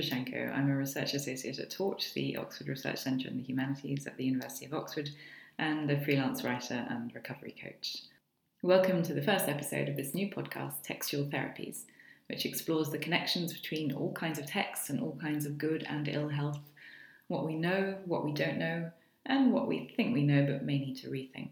Troscianko. I'm a research associate at Torch, the Oxford Research Centre in the Humanities at the University of Oxford, and a freelance writer and recovery coach. Welcome to the first episode of this new podcast, Textual Therapies, which explores the connections between all kinds of texts and all kinds of good and ill health, what we know, what we don't know, and what we think we know but may need to rethink.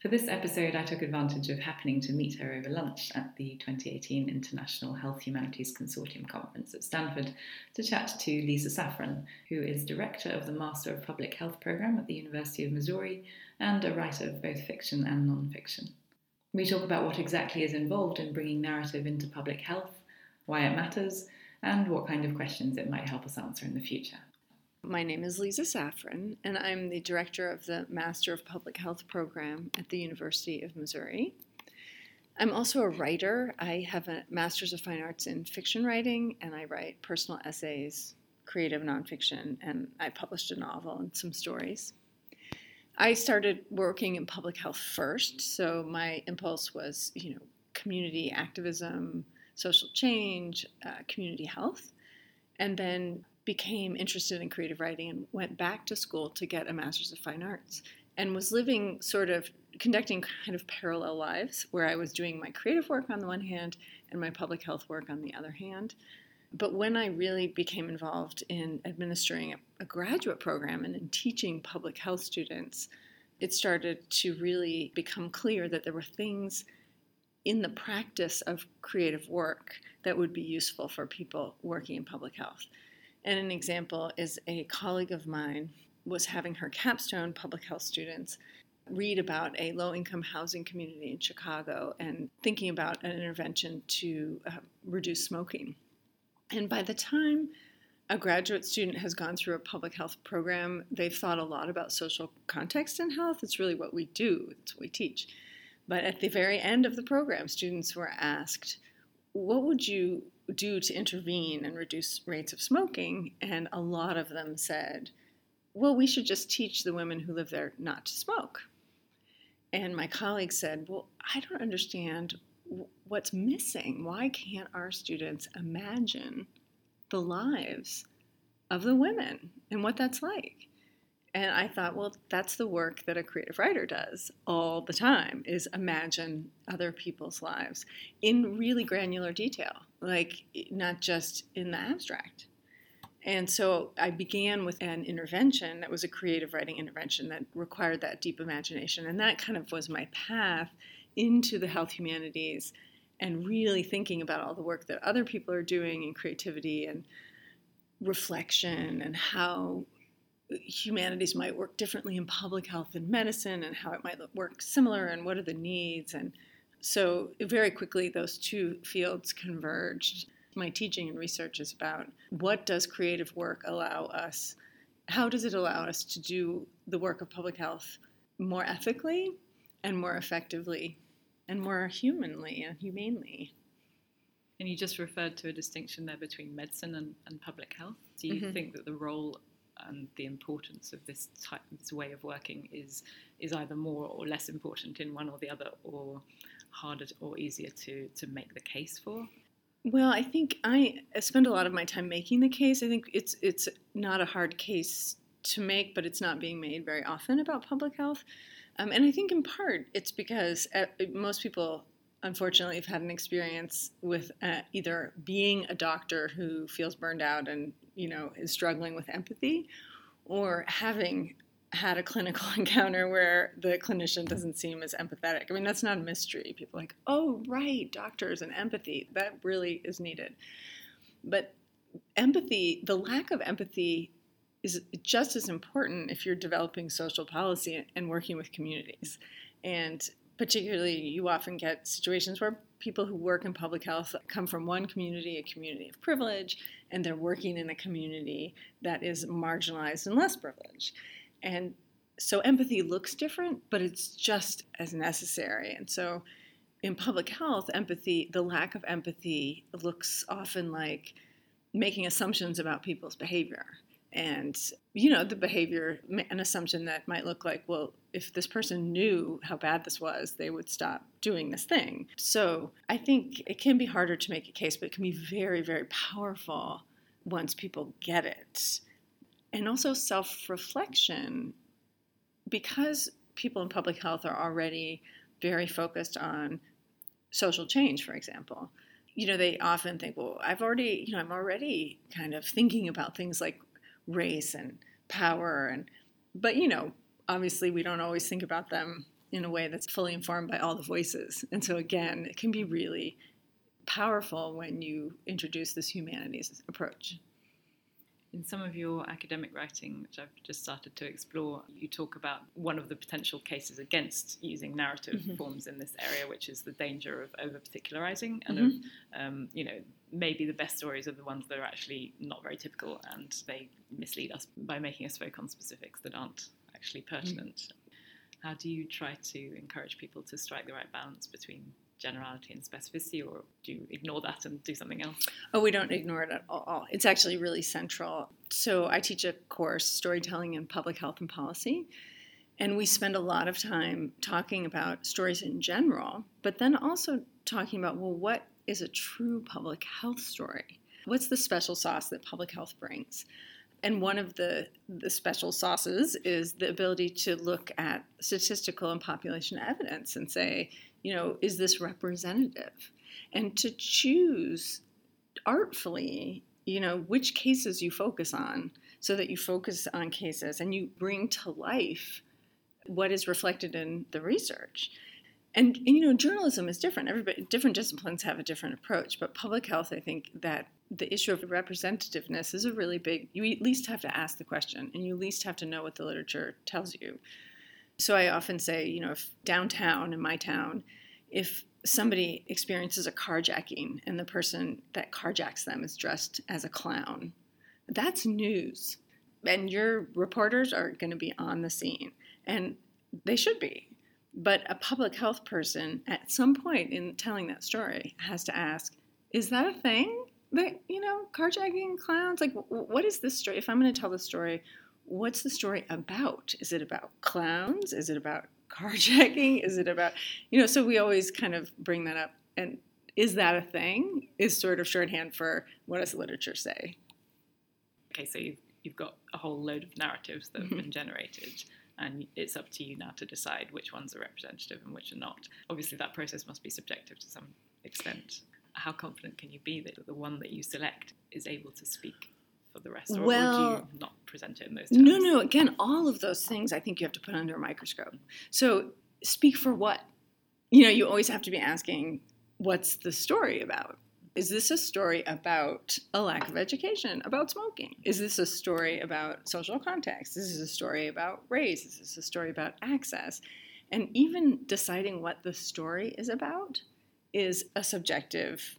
For this episode, I took advantage of happening to meet her over lunch at the 2018 International Health Humanities Consortium Conference at Stanford to chat to Lisa Saffran, who is director of the Master of Public Health program at the University of Missouri and a writer of both fiction and non fiction. We talk about what exactly is involved in bringing narrative into public health, why it matters, and what kind of questions it might help us answer in the future. My name is Lisa Saffran, and I'm the director of the Master of Public Health program at the University of Missouri. I'm also a writer. I have a Master's of Fine Arts in Fiction Writing, and I write personal essays, creative nonfiction, and I published a novel and some stories. I started working in public health first, so my impulse was, you know, community activism, social change, uh, community health. And then became interested in creative writing and went back to school to get a master's of fine arts and was living sort of conducting kind of parallel lives where I was doing my creative work on the one hand and my public health work on the other hand. But when I really became involved in administering a, a graduate program and in teaching public health students, it started to really become clear that there were things in the practice of creative work that would be useful for people working in public health. And an example is a colleague of mine was having her capstone public health students read about a low income housing community in Chicago and thinking about an intervention to uh, reduce smoking. And by the time a graduate student has gone through a public health program, they've thought a lot about social context and health. It's really what we do, it's what we teach. But at the very end of the program, students were asked, What would you do to intervene and reduce rates of smoking, and a lot of them said, well, we should just teach the women who live there not to smoke. And my colleague said, well, I don't understand what's missing. Why can't our students imagine the lives of the women and what that's like? And I thought, well, that's the work that a creative writer does all the time is imagine other people's lives in really granular detail, like not just in the abstract. And so I began with an intervention that was a creative writing intervention that required that deep imagination. And that kind of was my path into the health humanities and really thinking about all the work that other people are doing in creativity and reflection and how humanities might work differently in public health and medicine and how it might work similar and what are the needs and so very quickly those two fields converged. My teaching and research is about what does creative work allow us how does it allow us to do the work of public health more ethically and more effectively and more humanly and humanely. And you just referred to a distinction there between medicine and, and public health. Do you mm-hmm. think that the role and the importance of this type, this way of working is is either more or less important in one or the other, or harder or easier to to make the case for? Well, I think I spend a lot of my time making the case. I think it's it's not a hard case to make, but it's not being made very often about public health. Um, and I think in part it's because uh, most people, unfortunately, have had an experience with uh, either being a doctor who feels burned out and you know, is struggling with empathy, or having had a clinical encounter where the clinician doesn't seem as empathetic. I mean, that's not a mystery. People are like, oh, right, doctors and empathy, that really is needed. But empathy, the lack of empathy is just as important if you're developing social policy and working with communities. And particularly, you often get situations where people who work in public health come from one community, a community of privilege, and they're working in a community that is marginalized and less privileged. And so empathy looks different, but it's just as necessary. And so in public health, empathy, the lack of empathy looks often like making assumptions about people's behavior and you know the behavior an assumption that might look like well if this person knew how bad this was they would stop doing this thing so i think it can be harder to make a case but it can be very very powerful once people get it. And also self reflection, because people in public health are already very focused on social change, for example. You know, they often think, well, I've already, you know, I'm already kind of thinking about things like race and power and but you know, obviously we don't always think about them in a way that's fully informed by all the voices. And so again, it can be really powerful when you introduce this humanities approach. In some of your academic writing, which I've just started to explore, you talk about one of the potential cases against using narrative mm-hmm. forms in this area, which is the danger of over particularizing and mm-hmm. of, um, you know, maybe the best stories are the ones that are actually not very typical and they mislead us by making us focus on specifics that aren't actually pertinent. Mm-hmm. How do you try to encourage people to strike the right balance between generality and specificity, or do you ignore that and do something else? Oh, we don't ignore it at all. It's actually really central. So I teach a course, Storytelling in Public Health and Policy. And we spend a lot of time talking about stories in general, but then also talking about, well, what is a true public health story? What's the special sauce that public health brings? And one of the, the special sauces is the ability to look at statistical and population evidence and say, you know, is this representative? And to choose artfully, you know, which cases you focus on so that you focus on cases and you bring to life what is reflected in the research. And, and, you know, journalism is different. Everybody, different disciplines have a different approach. But public health, I think that the issue of representativeness is a really big. You at least have to ask the question, and you at least have to know what the literature tells you. So I often say, you know, if downtown in my town, if somebody experiences a carjacking and the person that carjacks them is dressed as a clown, that's news. And your reporters are going to be on the scene, and they should be. But a public health person at some point in telling that story has to ask, is that a thing? That, you know, carjacking clowns? Like, what is this story? If I'm going to tell the story, what's the story about? Is it about clowns? Is it about carjacking? Is it about, you know, so we always kind of bring that up. And is that a thing? Is sort of shorthand for what does the literature say? Okay, so you've, you've got a whole load of narratives that have mm-hmm. been generated, and it's up to you now to decide which ones are representative and which are not. Obviously, that process must be subjective to some extent. How confident can you be that the one that you select is able to speak for the rest, or, well, or do you not present it in those terms? No, no. Again, all of those things I think you have to put under a microscope. So speak for what? You know, you always have to be asking, what's the story about? Is this a story about a lack of education, about smoking? Is this a story about social context? Is this a story about race? Is this a story about access? And even deciding what the story is about is a subjective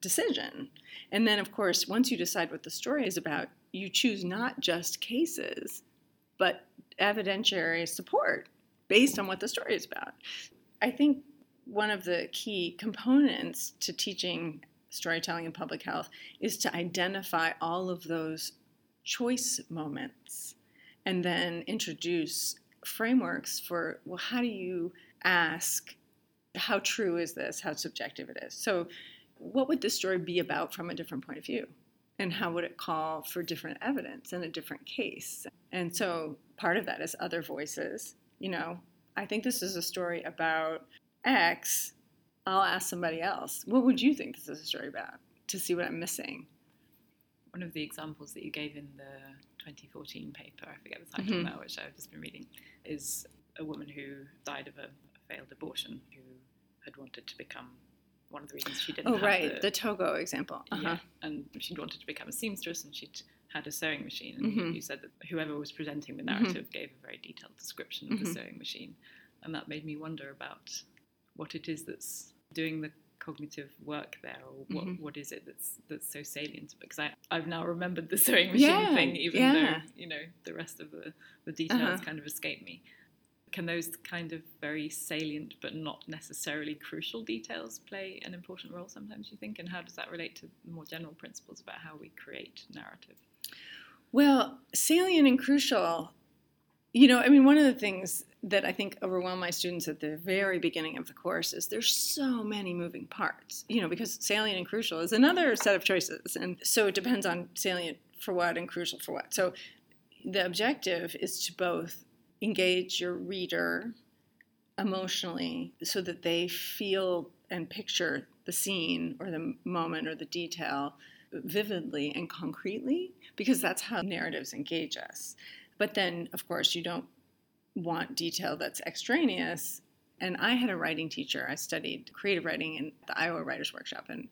decision. And then, of course, once you decide what the story is about, you choose not just cases, but evidentiary support based on what the story is about. I think one of the key components to teaching storytelling in public health is to identify all of those choice moments and then introduce frameworks for well how do you ask how true is this how subjective it is so what would this story be about from a different point of view? And how would it call for different evidence in a different case? And so part of that is other voices. You know, I think this is a story about X. I'll ask somebody else, what would you think this is a story about to see what I'm missing? One of the examples that you gave in the 2014 paper, I forget the title mm-hmm. now, which I've just been reading, is a woman who died of a failed abortion who had wanted to become one of the reasons she didn't. Oh, right, the, the, Togo example. Uh-huh. Yeah, and she wanted to become a seamstress, and she'd had a sewing machine. And mm-hmm. you said that whoever was presenting the mm-hmm. narrative mm-hmm. gave a very detailed description of mm-hmm. the sewing machine, and that made me wonder about what it is that's doing the cognitive work there, or what, mm-hmm. what is it that's that's so salient? Because I I've now remembered the sewing machine yeah, thing, even yeah. though you know the rest of the the details uh-huh. kind of escape me can those kind of very salient but not necessarily crucial details play an important role sometimes you think and how does that relate to more general principles about how we create narrative well salient and crucial you know i mean one of the things that I think overwhelm my students at the very beginning of the course is there's so many moving parts, you know, because salient and crucial is another set of choices. And so it depends on salient for what and crucial for what. So the objective is to both engage your reader emotionally so that they feel and picture the scene or the moment or the detail vividly and concretely because that's how narratives engage us. But then, of course, you don't want detail that's extraneous. And I had a writing teacher. I studied creative writing in the Iowa Writers Workshop. And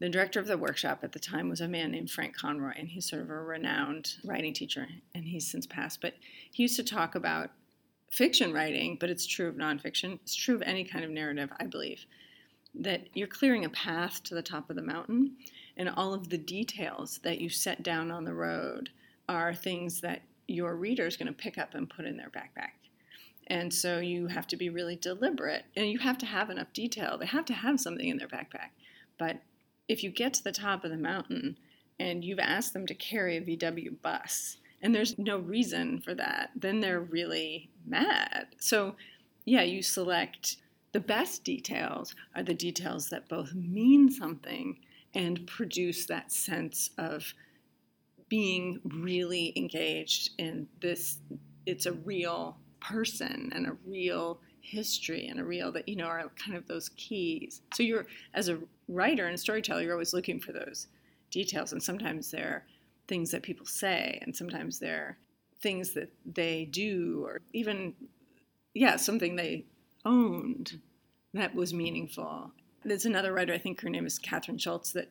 the director of the workshop at the time was a man named Frank Conroy. And he's sort of a renowned writing teacher. And he's since passed. But he used to talk about fiction writing, but it's true of nonfiction. It's true of any kind of narrative, I believe, that you're clearing a path to the top of the mountain. And all of the details that you set down on the road are things that your reader is going to pick up and put in their backpack. And so you have to be really deliberate and you have to have enough detail. They have to have something in their backpack. But if you get to the top of the mountain and you've asked them to carry a VW bus and there's no reason for that, then they're really mad. So, yeah, you select the best details are the details that both mean something and produce that sense of being really engaged in this it's a real person and a real history and a real that you know are kind of those keys so you're as a writer and storyteller you're always looking for those details and sometimes they're things that people say and sometimes they're things that they do or even yeah something they owned that was meaningful there's another writer i think her name is Kathryn Schulz that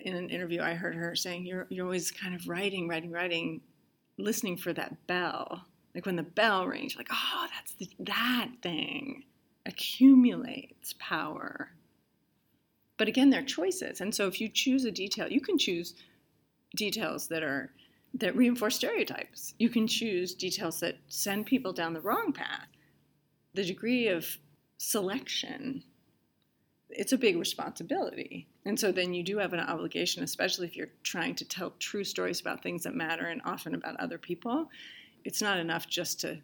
in an interview, I heard her saying, "You're you're always kind of writing, writing, writing, listening for that bell. Like when the bell rings, like, oh, that's the, that thing accumulates power." But again, they're choices, and so if you choose a detail, you can choose details that are that reinforce stereotypes. You can choose details that send people down the wrong path. The degree of selection it's a big responsibility. And so then you do have an obligation, especially if you're trying to tell true stories about things that matter and often about other people. It's not enough just to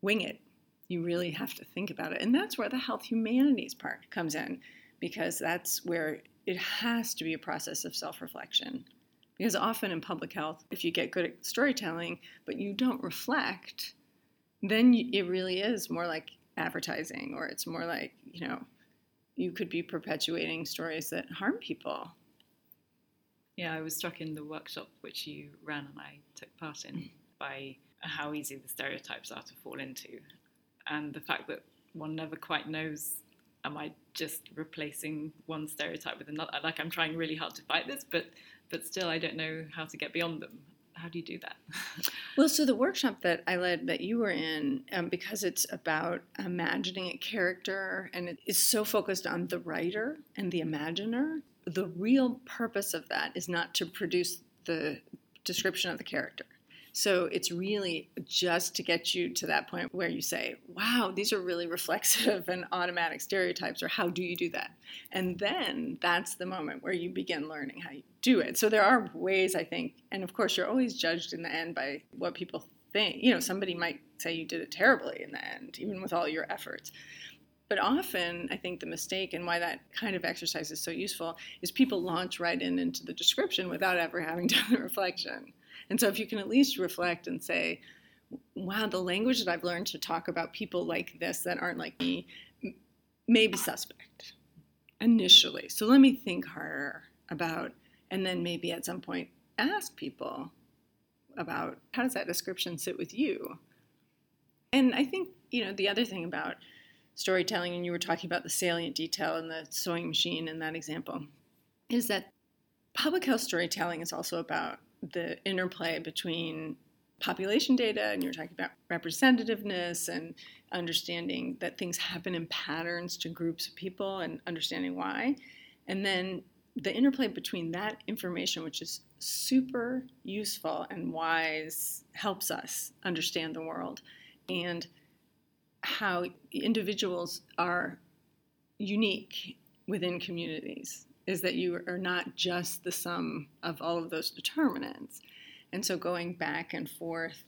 wing it. You really have to think about it. And that's where the health humanities part comes in, because that's where it has to be a process of self reflection. Because often in public health, if you get good at storytelling, but you don't reflect, then it really is more like advertising, or it's more like, you know, you could be perpetuating stories that harm people. Yeah, I was struck in the workshop which you ran and I took part in mm. by how easy the stereotypes are to fall into, and the fact that one never quite knows am I just replacing one stereotype with another? Like I'm trying really hard to fight this, but but still I don't know how to get beyond them how do you do that? well, so the workshop that I led that you were in, um, because it's about imagining a character and it is so focused on the writer and the imaginer, the real purpose of that is not to produce the description of the character. So it's really just to get you to that point where you say, wow, these are really reflexive and automatic stereotypes, or how do you do that? And then that's the moment where you begin learning how you do it. So there are ways, I think, and of course, you're always judged in the end by what people think. You know, somebody might say you did it terribly in the end, even with all your efforts. But often, I think the mistake and why that kind of exercise is so useful is people launch right in into the description without ever having done the reflection. And so if you can at least reflect and say, wow, the language that I've learned to talk about people like this that aren't like me may be suspect initially. So let me think harder about, and then maybe at some point ask people about how does that description sit with you? And I think, you know, the other thing about storytelling, and you were talking about the salient detail and the sewing machine in that example, is that public health storytelling is also about the interplay between population data and you're talking about representativeness and understanding that things happen in patterns to groups of people and understanding why. And then the interplay between that information which is super useful and wise helps us understand the world and how individuals are unique within communities is that you are not just the sum of all of those determinants. And so going back and forth.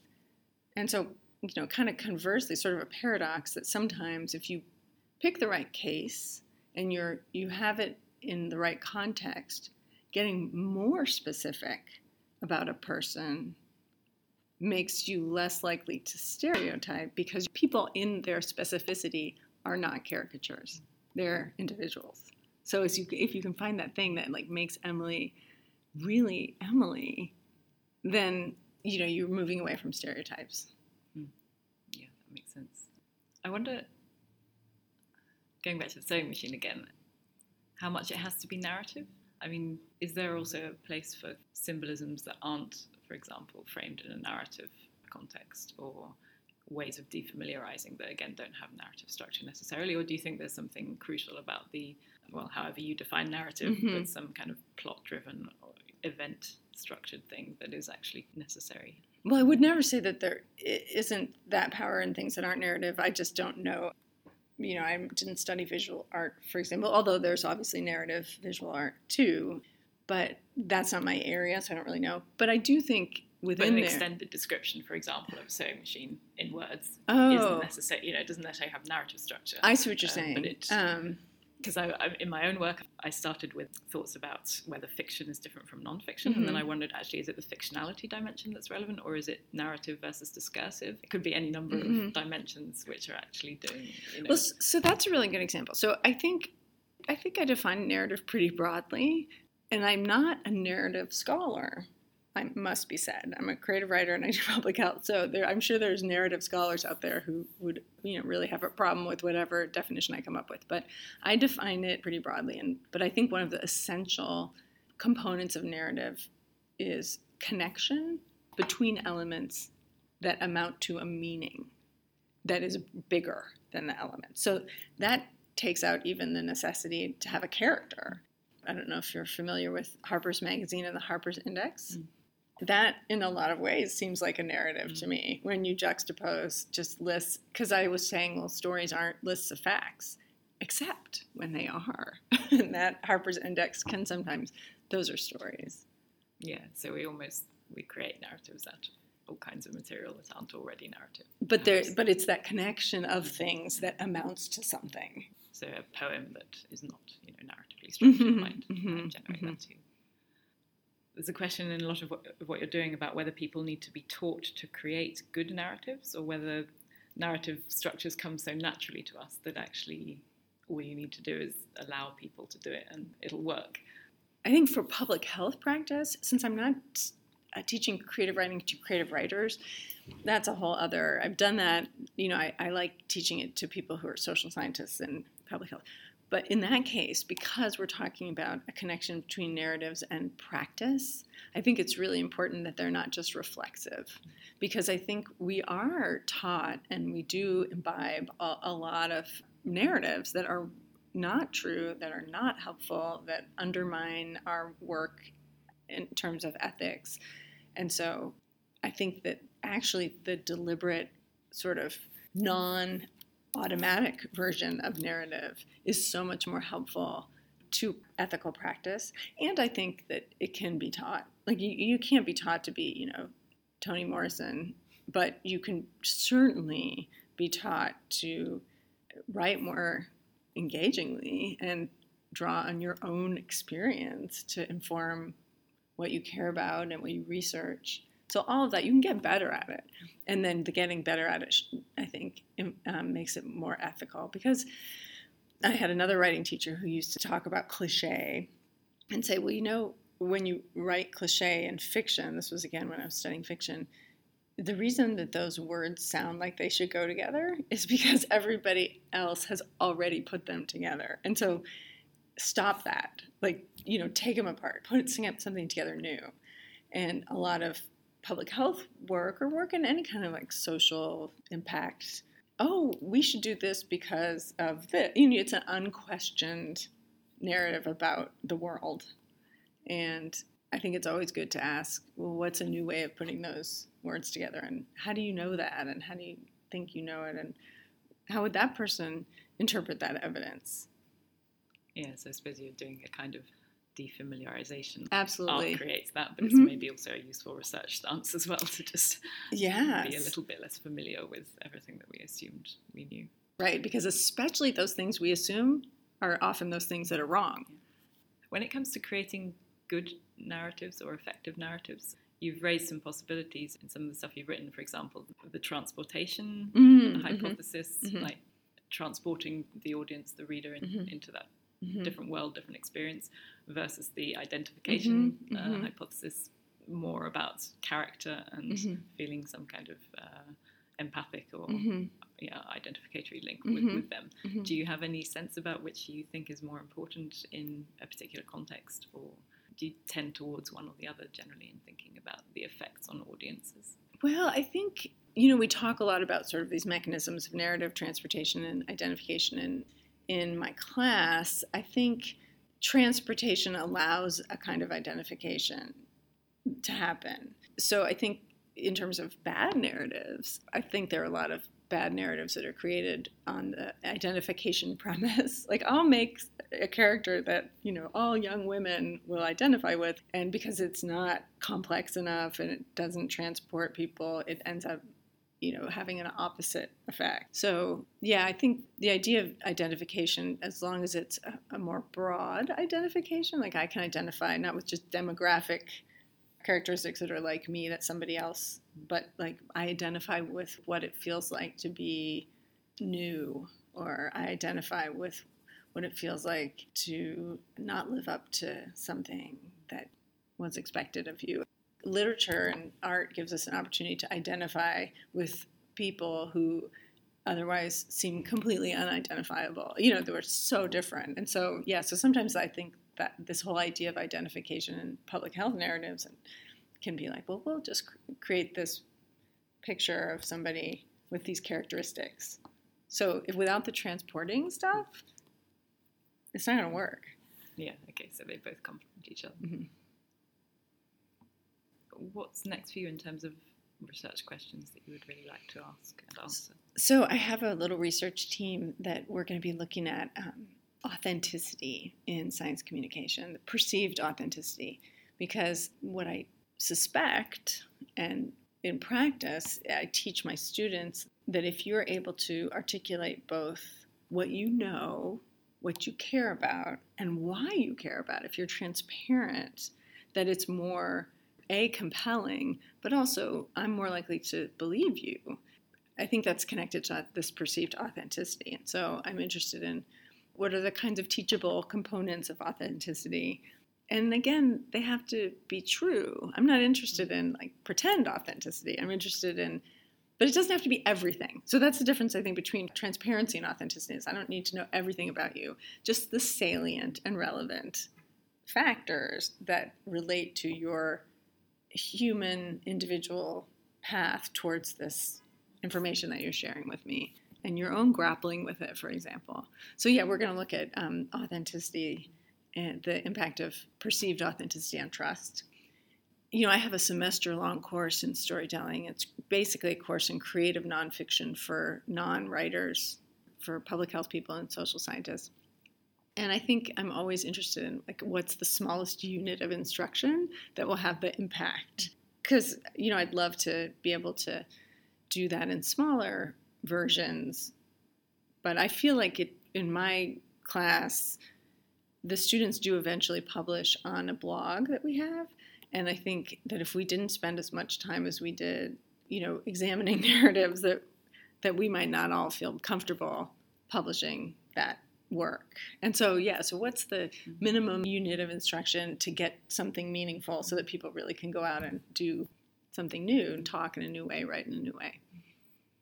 And so you know, kind of conversely, sort of a paradox that sometimes if you pick the right case and you're you have it in the right context, getting more specific about a person makes you less likely to stereotype because people in their specificity are not caricatures. They're individuals. So as you, if you can find that thing that like makes Emily really Emily, then you know you're moving away from stereotypes. Hmm. Yeah, that makes sense. I wonder, going back to the sewing machine again, how much it has to be narrative. I mean, is there also a place for symbolisms that aren't, for example, framed in a narrative context or ways of defamiliarizing that again don't have narrative structure necessarily or do you think there's something crucial about the well however you define narrative mm-hmm. but some kind of plot driven event structured thing that is actually necessary? Well i would never say that there isn't that power in things that aren't narrative. I just don't know. You know i didn't study visual art for example although there's obviously narrative visual art too but that's not my area so i don't really know. But i do think within but an there. extended description, for example, of a sewing machine in words oh. isn't necessary. You know, it doesn't necessarily have narrative structure. I see what you're um, saying. Um, because I, I, in my own work, I started with thoughts about whether fiction is different from nonfiction, mm-hmm. and then mm-hmm. I wondered actually, is it the fictionality dimension that's relevant, or is it narrative versus discursive? It could be any number mm-hmm. of dimensions which are actually doing. You know. Well, so that's a really good example. So I think, I think I define narrative pretty broadly, and I'm not a narrative scholar. I must be said. I'm a creative writer and I do public health, so there, I'm sure there's narrative scholars out there who would, you know, really have a problem with whatever definition I come up with. But I define it pretty broadly, and but I think one of the essential components of narrative is connection between elements that amount to a meaning that is bigger than the element. So that takes out even the necessity to have a character. I don't know if you're familiar with Harper's Magazine and the Harper's Index. Mm that in a lot of ways seems like a narrative mm-hmm. to me when you juxtapose just lists because i was saying well stories aren't lists of facts except when they are. And that harper's index can sometimes those are stories. Yeah so we almost we create narratives out of all kinds of material that aren't already narrative. But there but it's that connection of things that amounts to something. So a poem that is not you know narratively structured mm-hmm, might, mm-hmm, generate mm-hmm. that too there's a question in a lot of what, of what, you're doing about whether people need to be taught to create good narratives or whether narrative structures come so naturally to us that actually all you need to do is allow people to do it and it'll work. I think for public health practice, since I'm not uh, teaching creative writing to creative writers, that's a whole other. I've done that. You know, I, I like teaching it to people who are social scientists and public health. But in that case, because we're talking about a connection between narratives and practice, I think it's really important that they're not just reflexive. Because I think we are taught and we do imbibe a, a lot of narratives that are not true, that are not helpful, that undermine our work in terms of ethics. And so I think that actually the deliberate sort of non automatic version of narrative is so much more helpful to ethical practice. And I think that it can be taught. Like, you, you can't be taught to be, you know, Toni Morrison, but you can certainly be taught to write more engagingly and draw on your own experience to inform what you care about and what you research. So all of that, you can get better at it, and then the getting better at it, I think, um, makes it more ethical. Because I had another writing teacher who used to talk about cliche, and say, well, you know, when you write cliche in fiction, this was again when I was studying fiction. The reason that those words sound like they should go together is because everybody else has already put them together. And so stop that. Like, you know, take them apart, put something together new. And a lot of public health work or work in any kind of like social impact. Oh, we should do this because of this. You know, it's an unquestioned narrative about the world. And I think it's always good to ask, well, what's a new way of putting those words together? And how do you know that? And how do you think you know it? And how would that person interpret that evidence? Yeah, so I suppose you're doing a kind of defamiliarization. Absolutely. Art creates that, but Mhm. it's maybe also a useful research stance as well to just Yes. be a little bit less familiar with everything that we assumed we knew. Right, because especially those things we assume are often those things that are wrong. When it comes to creating good narratives or effective narratives, you've raised some possibilities in some of the stuff you've written, for example, the transportation Mm, hypothesis, mhm. like transporting the audience, the reader, in, Mhm. into that mhm. different world, different experience, versus the identification Mhm, Uh, mhm. hypothesis, more about character and Mhm. feeling some kind of uh, empathic or Mhm, yeah, identificatory link with, Mhm. with them. mhm. Do you have any sense about which you think is more important in a particular context, or do you tend towards one or the other generally in thinking about the effects on audiences? Well, I think, you know, we talk a lot about sort of these mechanisms of narrative transportation and identification in, in my class. I think transportation allows a kind of identification to happen. So I think in terms of bad narratives, I think there are a lot of bad narratives that are created on the identification premise. like I'll make a character that, you know, all young women will identify with and because it's not complex enough and it doesn't transport people, it ends up you know having an opposite effect. So yeah i think the idea of identification as long as it's a, a more broad identification like i can identify not with just demographic characteristics that are like me that somebody else but like i identify with what it feels like to be new or i identify with what it feels like to not live up to something that was expected of you literature and art gives us an opportunity to identify with people who otherwise seem completely unidentifiable you know they were so different and so yeah so sometimes i think that this whole idea of identification in public health narratives and can be like well we'll just cr- create this picture of somebody with these characteristics so if, without the transporting stuff it's not going to work Yeah, okay, so they both complement each other. Mhm. What's next for you in terms of research questions that you would really like to ask and answer? So I have a little research team that we're going to be looking at um, authenticity in science communication, the perceived authenticity, because what I suspect and in practice, I teach my students that if you're able to articulate both what you know, what you care about, and why you care about, if you're transparent, that it's more a compelling, but also I'm more likely to believe you. I think that's connected to this perceived authenticity. And so I'm interested in what are the kinds of teachable components of authenticity. And again, they have to be true. I'm not interested in like pretend authenticity. I'm interested in but it doesn't have to be everything. So that's the difference I think between transparency and authenticity. Is I don't need to know everything about you, just the salient and relevant factors that relate to your human individual path towards this information that you're sharing with me and your own grappling with it, for example. So, yeah, we're going to look at um, authenticity and the impact of perceived authenticity on trust. You know, I have a semester long course in storytelling. It's basically a course in creative nonfiction for non writers, for public health people, and social scientists. And I think I'm always interested in like what's the smallest unit of instruction that will have the impact. Because you know, I'd love to be able to do that in smaller versions, but I feel like it in my class, the students do eventually publish on a blog that we have, and I think that if we didn't spend as much time as we did, you know, examining narratives, that that we might not all feel comfortable publishing that work. And so, yeah, so what's the minimum unit of instruction to get something meaningful so that people really can go out and do something new and talk in a new way, write in a new way?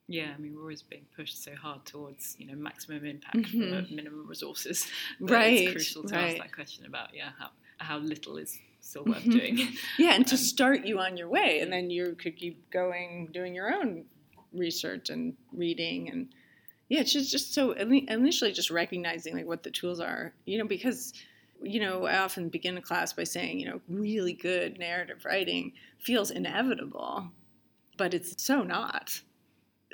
Yeah, I mean, we're always being pushed so hard towards, you know, maximum impact Mhm. for minimum resources. that Right, It's crucial to right. ask that question about, yeah, how, how little is still worth Mhm. doing. Yeah, and to Um, start you on your way, and then you could keep going, doing your own research and reading, and yeah, it's just just so initially just recognizing like what the tools are, you know, because you know I often begin a class by saying you know really good narrative writing feels inevitable, but it's so not.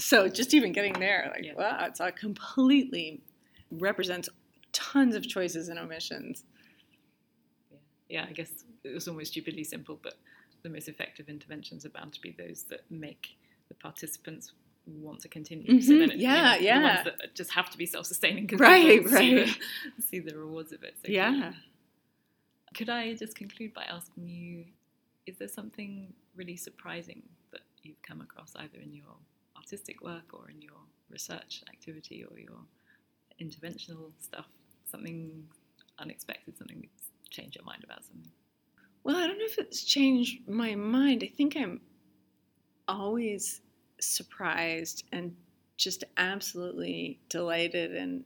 So just even getting there, like Yeah. wow, it's all completely represents tons of choices and omissions. yeah, I guess it was almost stupidly simple, but the most effective interventions are bound to be those that make the participants want to continue. Mm-hmm. So then it, yeah, you know, yeah. The ones that just have to be self-sustaining because Right, see, right. the, see the rewards of it. So Yeah. Could I just conclude by asking you, is there something really surprising that you've come across either in your artistic work or in your research activity or your interventional stuff? Something unexpected, something that's changed your mind about something? Well, I don't know if it's changed my mind. I think I'm always surprised and just absolutely delighted and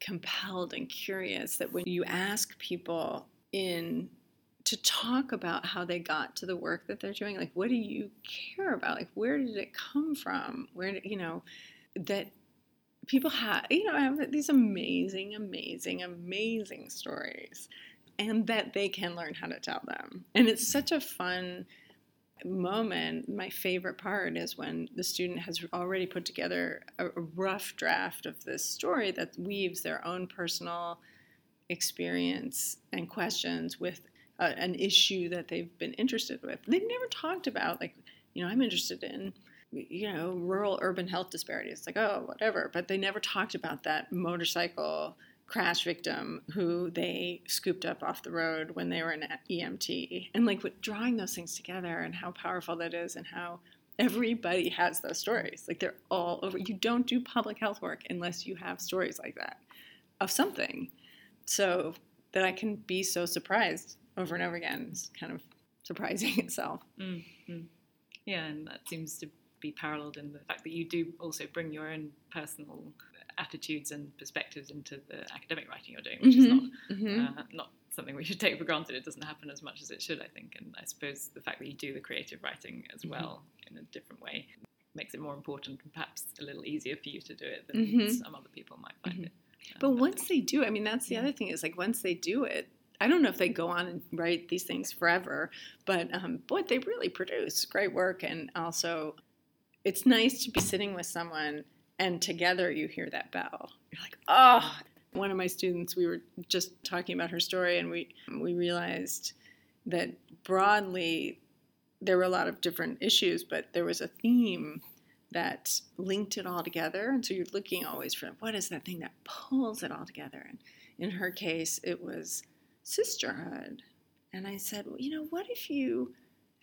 compelled and curious that when you ask people in to talk about how they got to the work that they're doing like what do you care about? Like where did it come from? Where did, you know that people have you know have these amazing amazing amazing stories and that they can learn how to tell them. And it's such a fun moment my favorite part is when the student has already put together a, rough draft of this story that weaves their own personal experience and questions with a, an issue that they've been interested with. They've never talked about like you know i'm interested in you know rural urban health disparities. Like oh whatever. But they never talked about that motorcycle crash victim who they scooped up off the road when they were in EMT and like drawing those things together and how powerful that is and how everybody has those stories like they're all over. You don't do public health work unless you have stories like that of something. So that I can be so surprised over and over again is kind of surprising itself. Mm-hmm. Yeah, and that seems to be paralleled in the fact that you do also bring your own personal attitudes and perspectives into the academic writing you're doing, which is not Mhm. uh, not something we should take for granted. It doesn't happen as much as it should, I think. And I suppose the fact that you do the creative writing as Mm-hmm. well in a different way makes it more important and perhaps a little easier for you to do it than Mhm. some other people might find Mhm. it. But Um, once they do, I mean, that's the Yeah. other thing is like once they do it, I don't know if they go on and write these things forever, but um, boy, they really produce great work. And also, it's nice to be sitting with someone and together you hear that bell. You're like, oh, one of my students, we were just talking about her story and we, we realized that broadly there were a lot of different issues, but there was a theme that linked it all together. And so you're looking always for what is that thing that pulls it all together. And in her case, it was sisterhood. And I said, well, you know, what if you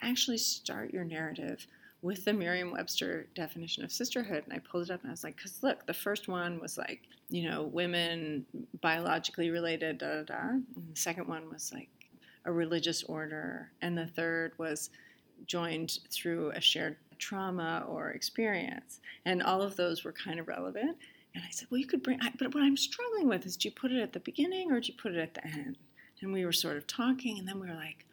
actually start your narrative with the Merriam Webster definition of sisterhood? And I pulled it up and I was like, because look, the first one was like, you know, women biologically related, da da da. And the second one was like a religious order. And the third was joined through a shared trauma or experience. And all of those were kind of relevant. And I said, well, you could bring, I, but what I'm struggling with is do you put it at the beginning or do you put it at the end? And we were sort of talking, and then we were like,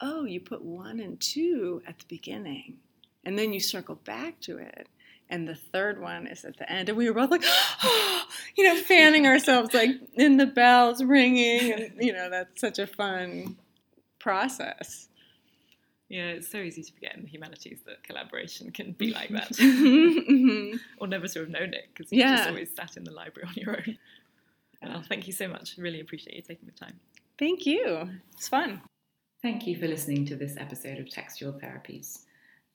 oh, you put one and two at the beginning, and then you circle back to it. And the third one is at the end. And we were both like, oh, you know, fanning ourselves, like in the bells ringing. And, you know, that's such a fun process. Yeah, it's so easy to forget in the humanities that collaboration can be like that. Mhm. or never to have known it because you Yeah. just always sat in the library on your own. Well, thank you so much. Really appreciate you taking the time. Thank you. It's fun. Thank you for listening to this episode of Textual Therapies.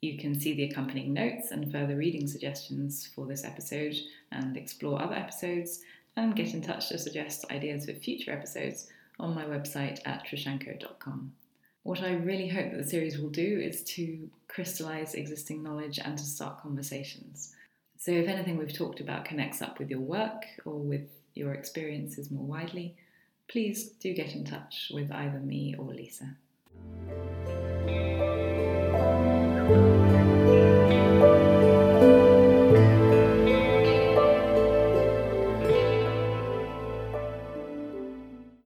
You can see the accompanying notes and further reading suggestions for this episode and explore other episodes and get in touch to suggest ideas for future episodes on my website at troscianko.com. What I really hope that the series will do is to crystallize existing knowledge and to start conversations. So, if anything we've talked about connects up with your work or with your experiences more widely, please do get in touch with either me or Lisa. Thank you.